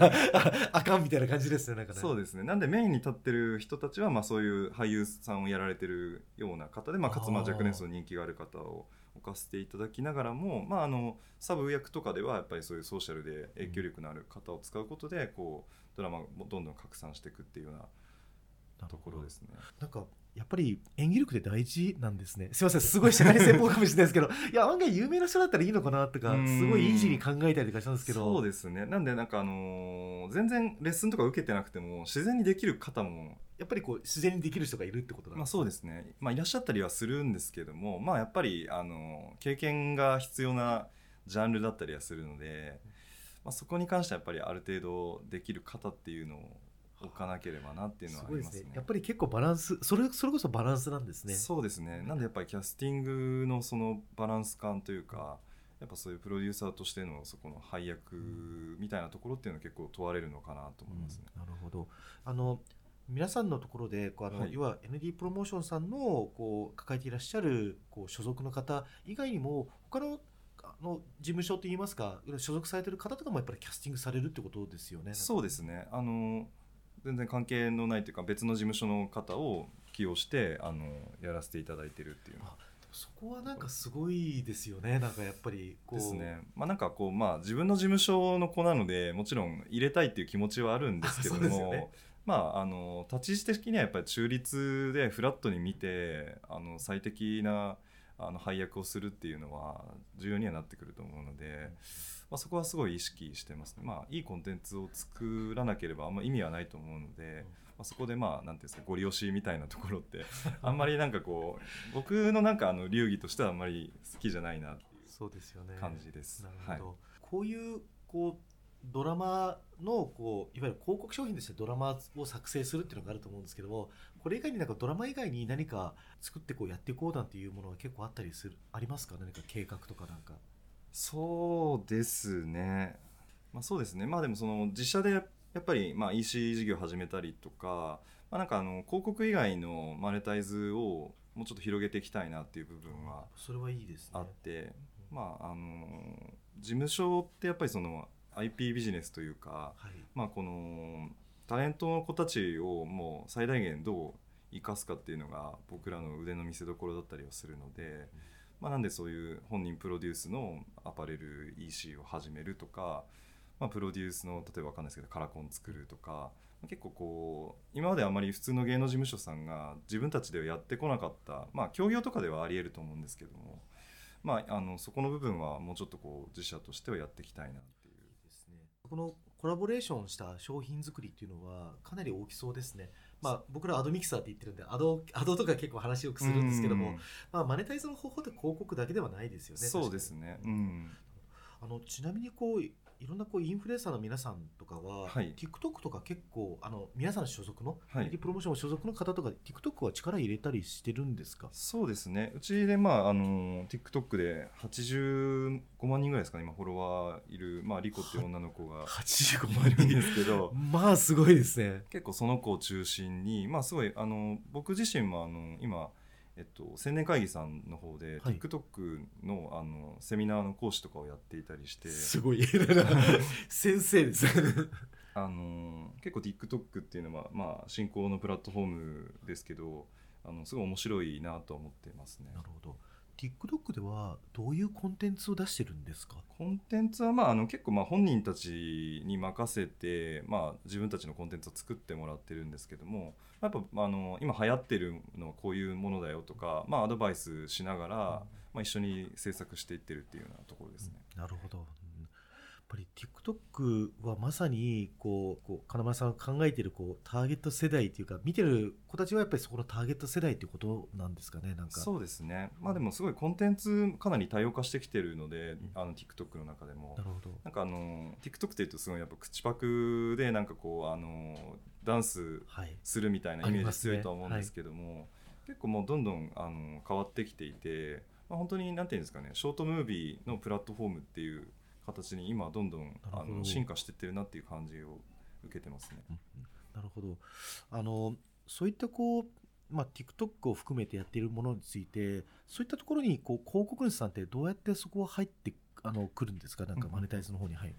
あかんみたいな感じですねなんかね。そうですね。なんでメインに立ってる人たちはまあそういう俳優さんをやられてるような方で、まあ、かつまあ若年層人気がある方を置かせていただきながらも、まあ、あのサブ役とかではやっぱりそういうソーシャルで影響力のある方を使うことでこうドラマもどんどん拡散していくっていうようなところですね。なんかやっぱり演技力って大事なんですね。すいませんすごい社会専門かもしれないですけど。(laughs) いや案外有名な人だったらいいのかなとかうん。すごいイージーに考えたりとかしたんですけど。そうですね。なんでなんかあのー全然レッスンとか受けてなくても自然にできる方もやっぱりこう自然にできる人がいるってことなんまあ、そうですね、まあ、いらっしゃったりはするんですけども、まあ、やっぱりあの経験が必要なジャンルだったりはするので、まあ、そこに関してはやっぱりある程度できる方っていうのを置かなければなっていうのはありますね。ですねやっぱり結構バランスそれそれこそバランスなんですねそうですねなんでやっぱりキャスティングのそのバランス感というかやっぱそういうプロデューサーとしてのそこの配役みたいなところっていうのは結構問われるのかなと思いますね。うんなるほどあの皆さんのところでこうあの、はい要は ND プロモーションさんのこう抱えていらっしゃるこう所属の方以外にも他のあの事務所といいますか所属されてる方とかもやっぱりキャスティングされるってことですよね。そうですねあの全然関係のないというか別の事務所の方を起用してあのやらせていただいてるっていう。あそこはなんかすごいですよね。なんかやっぱりこう。ですね。まあなんかこうまあ自分の事務所の子なのでもちろん入れたいっていう気持ちはあるんですけども、(laughs) ね。まああの立ち位置的にはやっぱり中立でフラットに見てあの最適なあの配役をするっていうのは重要にはなってくると思うので、まあ、そこはすごい意識してますね、まあ、いいコンテンツを作らなければあんま意味はないと思うので、まあ、そこでまあなんていうんですかご利用しみたいなところって (laughs) あんまりなんかこう僕のなんかあの流儀としてはあんまり好きじゃないなっていうそうですよね。感じです。なるほど、はい。こういうこうドラマのこういわゆる広告商品としてドラマを作成するっていうのがあると思うんですけどもこれ以外になんかドラマ以外に何か作ってこうやっていこうなんていうものは結構あったりするありますか何か計画とかなんか。そうですね、まあ、そうですね。まあでもその自社でやっぱりまあ EC 事業を始めたりとか,、まあ、なんかあの広告以外のマネタイズをもうちょっと広げていきたいなっていう部分はそれはいいですね。あって、まああの事務所ってやっぱりその IP ビジネスというか、はい。まあ、このタレントの子たちをもう最大限どう生かすかっていうのが僕らの腕の見せ所だったりはするので、まあ、なんでそういう本人プロデュースのアパレル EC を始めるとか、まあ、プロデュースの例えばわかんないですけどカラコン作るとか結構こう今まであまり普通の芸能事務所さんが自分たちではやってこなかったまあ協業とかではありえると思うんですけども、まあ、あのそこの部分はもうちょっとこう自社としてはやっていきたいなこのコラボレーションした商品作りっていうのはかなり大きそうですね。まあ、僕らアドミキサーって言ってるんでアドアドとか結構話をよくするんですけども、うんまあ、マネタイズの方法って広告だけではないですよね。そうですね。うん。あのちなみにこういろんなこうインフルエンサーの皆さんとかは、はい TikTok とか結構あの皆さん所属の、はいメディプロモーション所属の方とか TikTok は力入れたりしてるんですか？そうですね。うちでまああの TikTok で85万人ぐらいですかね。今フォロワーいるまあリコっていう女の子が (laughs) ?85 万いるん人ですけど。まあすごいですね。結構その子を中心に、まあ、すごいあの僕自身もあの今、えっと、青年会議さんの方で、はい TikTok のあのセミナーの講師とかをやっていたりしてすごい (laughs) 先生です。(laughs) あの結構 TikTok っていうのは、まあ、進行のプラットフォームですけどあのすごい面白いなと思ってますねな。るほど。TikTok ではどういうコンテンツを出してるんですか？コンテンツは、まあ、あの結構まあ本人たちに任せて、まあ、自分たちのコンテンツを作ってもらってるんですけどもやっぱあの今流行ってるのはこういうものだよとか、まあ、アドバイスしながら、まあ、一緒に制作していってるっていうようなところですね。なるほど。ぱり TikTok はまさにこうこう金丸さんが考えているこうターゲット世代というか見てる子たちはやっぱりそこのターゲット世代ということなんですかねなんか。そうですね、まあ、でもすごいコンテンツかなり多様化してきてるので、ん。あの TikTok の中でも。なるほど。なんかあの TikTok っていうとすごいやっぱ口パクでなんかこうあのダンスはい。するみたいなイメージ強いとは思うんですけども、結構もうどんどんあの変わってきていて、まあ、本当になんていうんですかねショートムービーのプラットフォームっていう形に今どんどんあの進化していってるなっていう感じを受けてますね。うんなるほど。あのそういったこうまあ、TikTok を含めてやっているものについてそういったところにこう広告主さんってどうやってそこは入ってあの来るんですか？なんかうんマネタイズの方に。入る、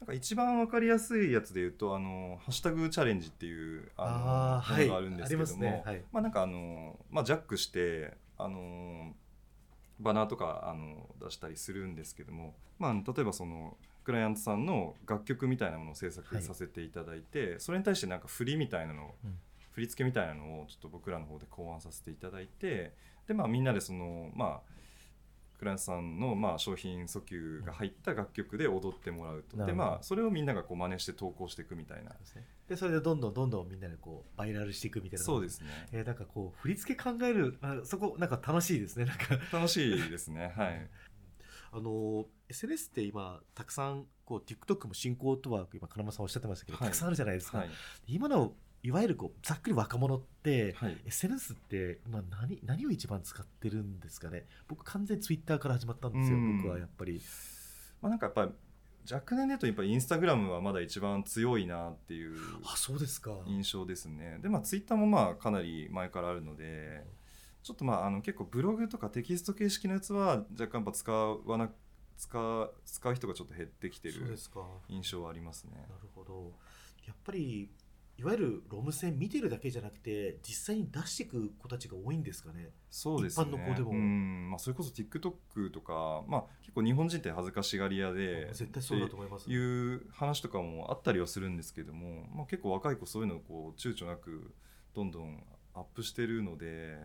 なんか一番わかりやすいやつで言うとあのハッシュタグチャレンジっていうあのものがあるんですけども、ね。はい。まあなんかあのまあジャックしてあのバナーとかあの出したりするんですけども、まあ例えばそのクライアントさんの楽曲みたいなものを制作させていただいて、それに対してなんか振りみたいなのを、うん。振り付けみたいなのをちょっと僕らの方で考案させていただいてでまあみんなでそのまあクライアントさんのまあ商品訴求が入った楽曲で踊ってもらうと、でまあそれをみんながこう真似して投稿していくみたいな。でそれでどんどんどんどんみんなでこうバイラルしていくみたいな。そうですね。えーなんかこう振り付け考えるあそこなんか楽しいですねなんか。楽しいですね。はい。あの SNS って今たくさんこう TikTok も進行とは今金間さんおっしゃってましたけど、はい。たくさんあるじゃないですか、はい。今のいわゆるこうざっくり若者って、はい。SNS って今何何を一番使ってるんですかね。僕完全に Twitter から始まったんですようん。僕はやっぱり。まあなんかやっぱり若年で言うとやっぱりインスタグラムはまだ一番強いなっていうあそうですか。印象ですね。でまあツイッターもまあかなり前からあるのでちょっとまああの結構ブログとかテキスト形式のやつは若干やっぱ使わな使う使う人がちょっと減ってきてるそうですか。印象はありますね。なるほど。やっぱりいわゆるロム線見てるだけじゃなくて実際に出していく子たちが多いんですかね。そうですね。一般の子でも。うん。まあ、それこそ TikTok とか、まあ、結構日本人って恥ずかしがり屋で絶対そうだと思います。いう話とかもあったりはするんですけども、まあ、結構若い子そういうのをこう躊躇なくどんどんアップしてるので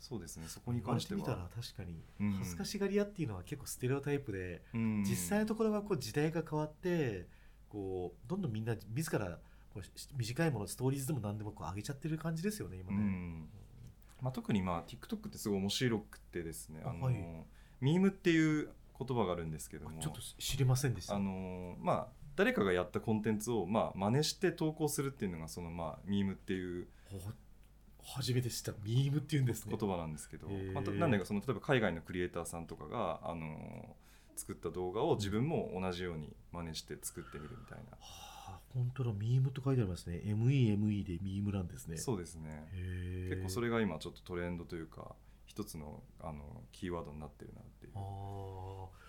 そうですねそこに関しては。たら確かにうん。恥ずかしがり屋っていうのは結構ステレオタイプで、うん。実際のところはこう時代が変わってこうどんどんみんな自ら短いものストーリーズでも何でもこう上げちゃってる感じですよね今うね、ん。まあ、特にまあ TikTok ってすごい面白くてですねあの、はいミームっていう言葉があるんですけども。ちょっと知りませんでした。あのまあ誰かがやったコンテンツをまあ真似して投稿するっていうのがそのまあミームっていうほ初めて知った。ミームっていうんですね。言葉なんですけど、まあ、なんでかその例えば海外のクリエイターさんとかがあの作った動画を自分も同じように真似して作ってみるみたいな、はあ本当だミームと書いてありますね。MEME でミームなんですね。そうですね。結構それが今ちょっとトレンドというか一つのあのキーワードになってるなっていう。あー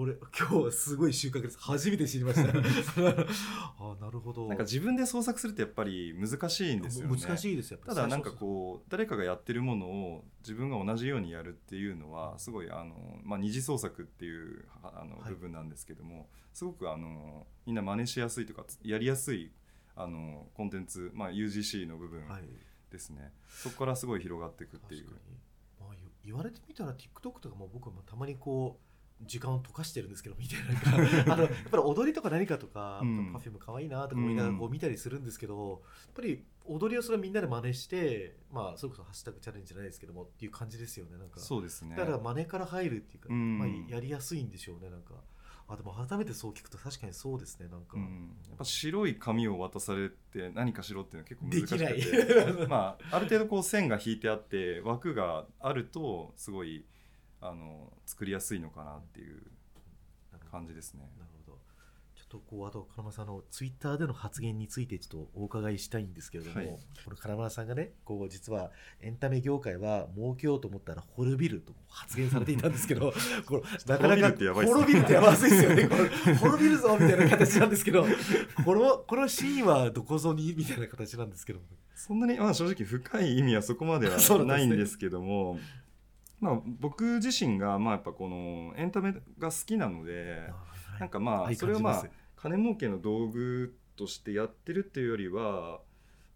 ここれ今日すごい収穫です。初めて知りました。(laughs) あなるほど。なんか自分で創作するってやっぱり難しいんですよね。難しいですただなんかこう誰かがやってるものを自分が同じようにやるっていうのはすごいあの、まあ、二次創作っていうあのはい。部分なんですけども、すごくあのみんな真似しやすいとかやりやすいあのコンテンツ、まあ、UGC の部分はい。ですね、そこからすごい広がっていくっていう。まあ、言言われてみたら TikTok とかも僕もたまにこう時間を溶かしてるんですけど見てな。ん (laughs) かあのやっぱり踊りとか何かとか、うん。パフューム可愛いなとか思いながらこう見たりするんですけど、やっぱり踊りをそれはみんなで真似してまあそれこそハッシュタグチャレンジじゃないですけどもっていう感じですよねなんか。そうですね。だから真似から入るっていうか、うん。まあ、やりやすいんでしょうねなんか。あでも改めてそう聞くと確かにそうですねなんか、うん、やっぱ白い紙を渡されて何かしろっていうのは結構で難しきくない。て (laughs) まあ、ある程度こう線が引いてあって枠があるとすごいあの作りやすいのかなっていう感じですね。なるほど。ちょっとこうあと金村さんのツイッターでの発言についてちょっとお伺いしたいんですけれども、はい。この金村さんがねこう実はエンタメ業界は儲けようと思ったら滅びると発言されていたんですけど (laughs) これなかなか滅びるってやばいですよね滅びるぞみたいな形なんですけどこのこのシーンはどこぞにみたいな形なんですけど。そんなに、まあ、正直深い意味はそこまでは (laughs) ないんですけども、まあ、僕自身がまあやっぱこのエンタメが好きなので、なんかまあそれをまあ金儲けの道具としてやってるっていうよりは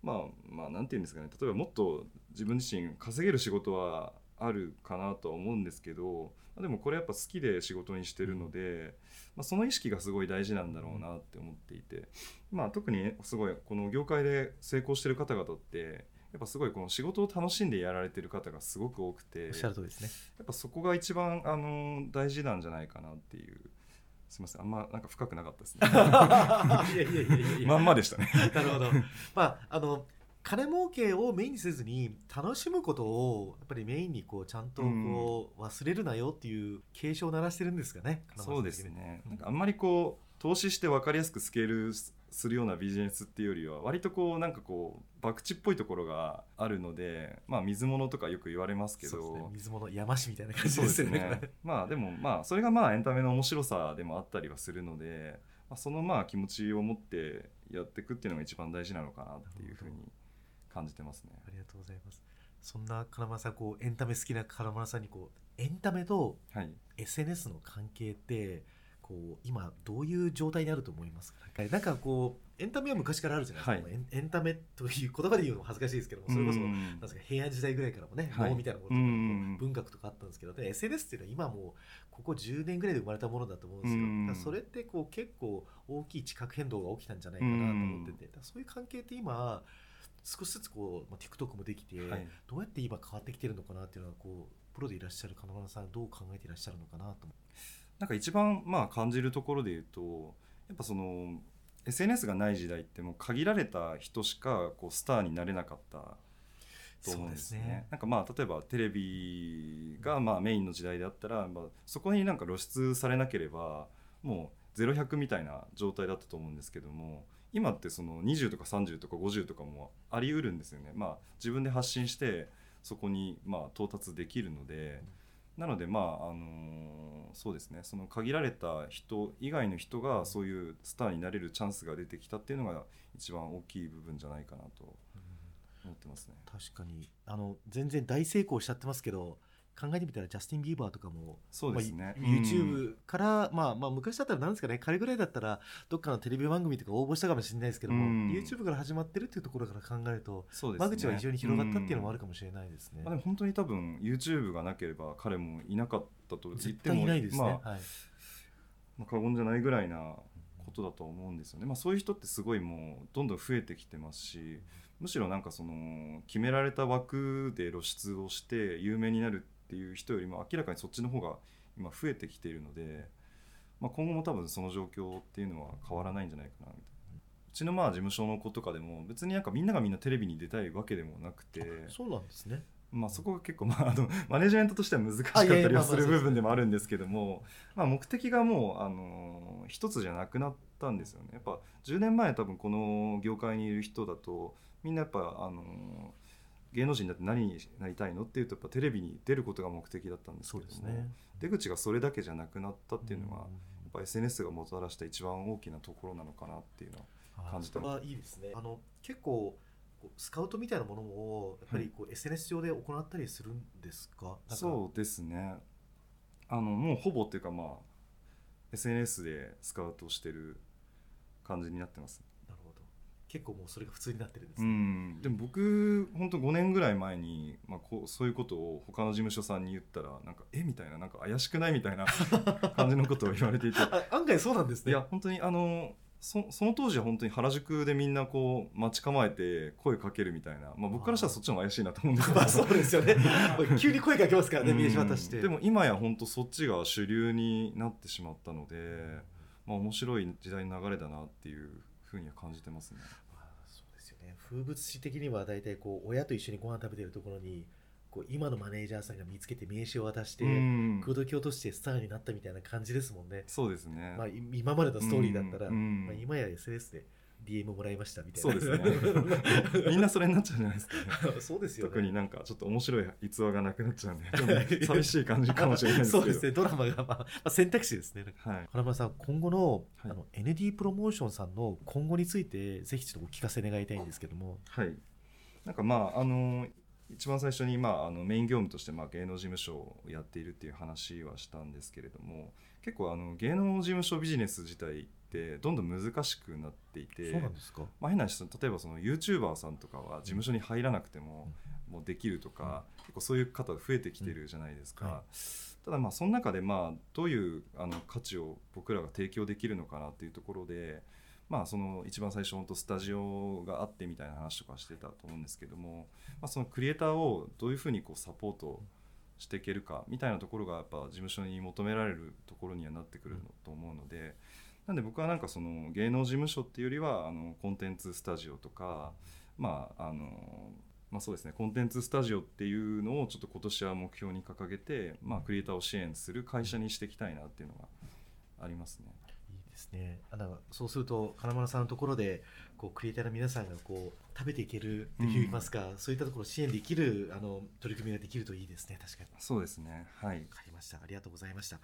まあまあなんていうんですかね。例えばもっと自分自身稼げる仕事はあるかなとは思うんですけどまあでもこれやっぱ好きで仕事にしてるので、まあ、その意識がすごい大事なんだろうなって思っていて、まあ、特にすごいこの業界で成功してる方々ってやっぱすごいこの仕事を楽しんでやられてる方がすごく多くておっしゃる通りですね。やっぱそこが一番あの大事なんじゃないかなっていうすみません。あんまなんか深くなかったですね。(laughs) いやいやいやいやまんまでしたね。なるほど。まああの金儲けをメインにせずに楽しむことをやっぱりメインにこうちゃんとこう忘れるなよっていう警鐘を鳴らしてるんですかね。そうですね。なんかあんまりこう投資して分かりやすくスケールするようなビジネスっていうよりは割とこうなんかこう博打っぽいところがあるのでまあ水物とかよく言われますけどね、水物山師みたいな感じですよね。ねまあでもまあそれがまあエンタメの面白さでもあったりはするので、まあ、そのまあ気持ちを持ってやっていくっていうのが一番大事なのかなっていうふうに感じてますね。ありがとうございます。そんな金村さんこうエンタメ好きな金村さんにこうエンタメとはい SNS の関係ってこう今どういう状態にあると思いますかなんかこうエンタメは昔からあるじゃないですか、はい。エンタメという言葉で言うのも恥ずかしいですけどもそれこそうんなんですか平安時代ぐらいからもね、はい。能みたいなものと文学とかあったんですけどで SNS っていうのは今もうここ10年ぐらいで生まれたものだと思うんですよ、うん。それってこう結構大きい地殻変動が起きたんじゃないかなと思ってて、だからそういう関係って今少しずつこう、まあ、TikTok もできて、はい。どうやって今変わってきてるのかなっていうのはこうプロでいらっしゃる金丸さんはどう考えていらっしゃるのかなと思なんか一番まあ感じるところで言うとやっぱその SNS がない時代ってもう限られた人しかこうスターになれなかったと思うんですね。そうですねなんかまあ例えばテレビがまあメインの時代であったら、まあ、そこになんか露出されなければもう0100みたいな状態だったと思うんですけども今ってその20とか30とか50とかもあり得るんですよね。まあ、自分で発信してそこにまあ到達できるので。なのでまああのそうですねその限られた人以外の人がそういうスターになれるチャンスが出てきたっていうのが一番大きい部分じゃないかなと思ってますね。確かにあの全然大成功しちゃってますけど考えてみたらジャスティン・ビーバーとかもそうですね。まあ YouTube から、まあ、まあ昔だったらなんですかね彼ぐらいだったらどっかのテレビ番組とか応募したかもしれないですけども、うん YouTube から始まってるっていうところから考えるとそうですね。間口は非常に広がったっていうのもあるかかもしれないですね。まあ、でも本当に多分 YouTube がなければ彼もいなかったと言絶っても対いないですね。まあはいまあ、過言じゃないぐらいなことだと思うんですよね、まあ、そういう人ってすごいもうどんどん増えてきてますしむしろなんかその決められた枠で露出をして有名になるっていう人よりも明らかにそっちの方が今増えてきているので、まあ、今後も多分その状況っていうのは変わらないんじゃないかなみたいな。うちのまあ事務所の子とかでも別になんかみんながみんなテレビに出たいわけでもなくてそうなんですね。まあ、そこが結構、まあ、あのマネジメントとしては難しかったりはする部分でもあるんですけども、まあ、目的がもう、あの一つじゃなくなったんですよねやっぱ10年前多分この業界にいる人だとみんなやっぱ、あの芸能人だって何になりたいのっていうとやっぱテレビに出ることが目的だったんですけども、出口がそれだけじゃなくなったっていうのが、やっぱ SNS がもたらした一番大きなところなのかなっていうのは感じてそれはいいですね。あの結構スカウトみたいなものもやっぱりこう SNS 上で行ったりするんですか？なんかそうですね。あのもうほぼっていうかまあ SNS でスカウトしてる感じになってます結構もうそれが普通になってるんですうね、ん、でも僕本当5年ぐらい前に、まあ、こうそういうことを他の事務所さんに言ったらなんかえ？みたいななんか怪しくない？みたいな (laughs) 感じのことを言われていて。あ案外そうなんですね。いや本当にあのそその当時は本当に原宿でみんなこう待ち構えて声かけるみたいな、まあ、僕からしたらそっちの方が怪しいなと思うんですけど。まあそうですよね。(laughs) 急に声かけますからねうん。名刺渡して。でも今や本当そっちが主流になってしまったので、まあ、面白い時代の流れだなっていうふうには感じてますね。風物詩的には大体こう親と一緒にご飯食べてるところにこう今のマネージャーさんが見つけて名刺を渡して、うん。口説き落としてスターになったみたいな感じですもんね、そうですね、まあ、い今までのストーリーだったら、まあ、今や SNS で DM もらいましたみたいな。そうですね。(laughs) みんなそれになっちゃうじゃないですか、ね、そうですよね。特になんかちょっと面白い逸話がなくなっちゃうんで (laughs) 寂しい感じかもしれないですけど。そうですね。ドラマが、まあまあ、選択肢ですね。はい、金村さん今後の,、はい。あの ND プロモーションさんの今後についてぜひちょっとお聞かせ願いたいんですけども。はい、なんかまああの一番最初に、まあ、あのメイン業務として、まあ、芸能事務所をやっているっていう話はしたんですけれども結構あの芸能事務所ビジネス自体ってどんどん難しくなっていてそうなんですか？まあ、変な話例えばその YouTuber さんとかは事務所に入らなくても,、もうできるとか、結構そういう方増えてきてるじゃないですか、うんはただまあその中でまあどういうあの価値を僕らが提供できるのかなっていうところで、まあ、その一番最初本当スタジオがあってみたいな話とかしてたと思うんですけども、まあ、そのクリエイターをどういうふうにこうサポートしていけるかみたいなところがやっぱ事務所に求められるところにはなってくると思うので。なんで僕はなんかその芸能事務所っていうよりはあのコンテンツスタジオとかまああのまあそうですねコンテンツスタジオっていうのをちょっと今年は目標に掲げてまあクリエイターを支援する会社にしていきたいなっていうのがありますね。ですね。あのそうすると金丸さんのところでこうクリエイターの皆さんがこう食べていけるっていいますか、そういったところを支援できるあの取り組みができるといいですね。確かに。そうですね。はい。わかりました。ありがとうございました。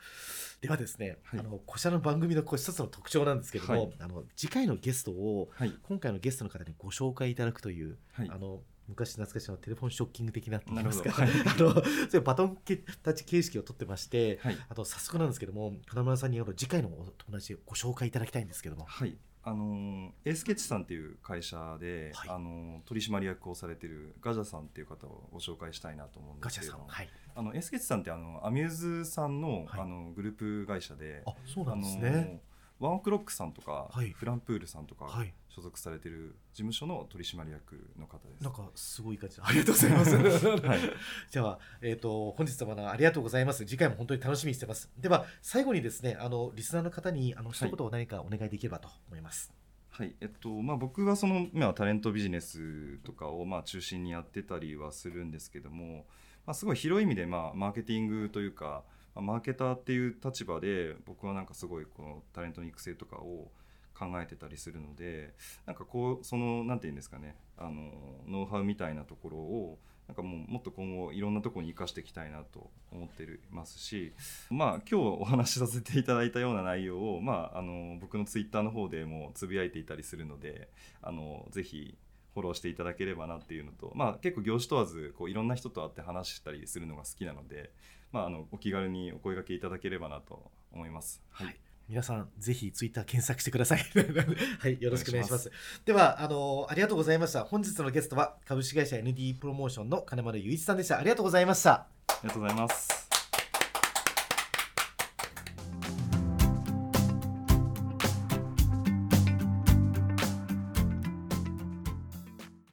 ではですね、はい。あのこちらの番組のこう一つの特徴なんですけれども、はい。あの次回のゲストをはい。今回のゲストの方にご紹介いただくという、はい。あの昔懐かしのテレフォンショッキング的なって言いますか、なる (laughs) あのそういうバトンタッチ形式を取ってまして、はいあと早速なんですけども金村さんにあの次回のお友達をご紹介いただきたいんですけども、はいあのーエースケッチさんっていう会社で、はいあのー取締役をされてるガジャさんっていう方をご紹介したいなと思うんでガチャさん、すけれどもはい、あのエースケッチさんってあのアミューズさんの,、はいあのグループ会社であそうなんですあね。のワンオクロックさんとか、はいフランプールさんとか、はい、所属されてる事務所の取締役の方です。なんかすごい感じでありがとうございます。はい、(laughs) じゃあ、えー、と本日はまだありがとうございます。次回も本当に楽しみにしてます。では、最後にですね、あのリスナーの方にあの一言を何かお願いできればと思います。はいえっとまあ、僕はその、まあ、タレントビジネスとかを、まあ、中心にやってたりはするんですけども、まあ、すごい広い意味で、まあ、マーケティングというか、まあマーケターっていう立場で僕はなんかすごいこのタレントの育成とかを考えてたりするのでなんかこうそのなんて言うんですかねあのノウハウみたいなところをなんかもうもっと今後いろんなところに生かしていきたいなと思ってますしまあ今日お話しさせていただいたような内容を、まあ、あの僕のツイッターの方でもつぶやいていたりするのであのぜひフォローしていただければなっていうのと、まあ、結構業種問わずこういろんな人と会って話したりするのが好きなので、まあ、あのお気軽にお声掛けいただければなと思います。はい、はい皆さん、ぜひツイッター検索してください。(laughs) はい、よろしくお願いします。おではあの、ありがとうございました。本日のゲストは株式会社 ND プロモーションの金丸雄一さんでした。ありがとうございました。ありがとうございます。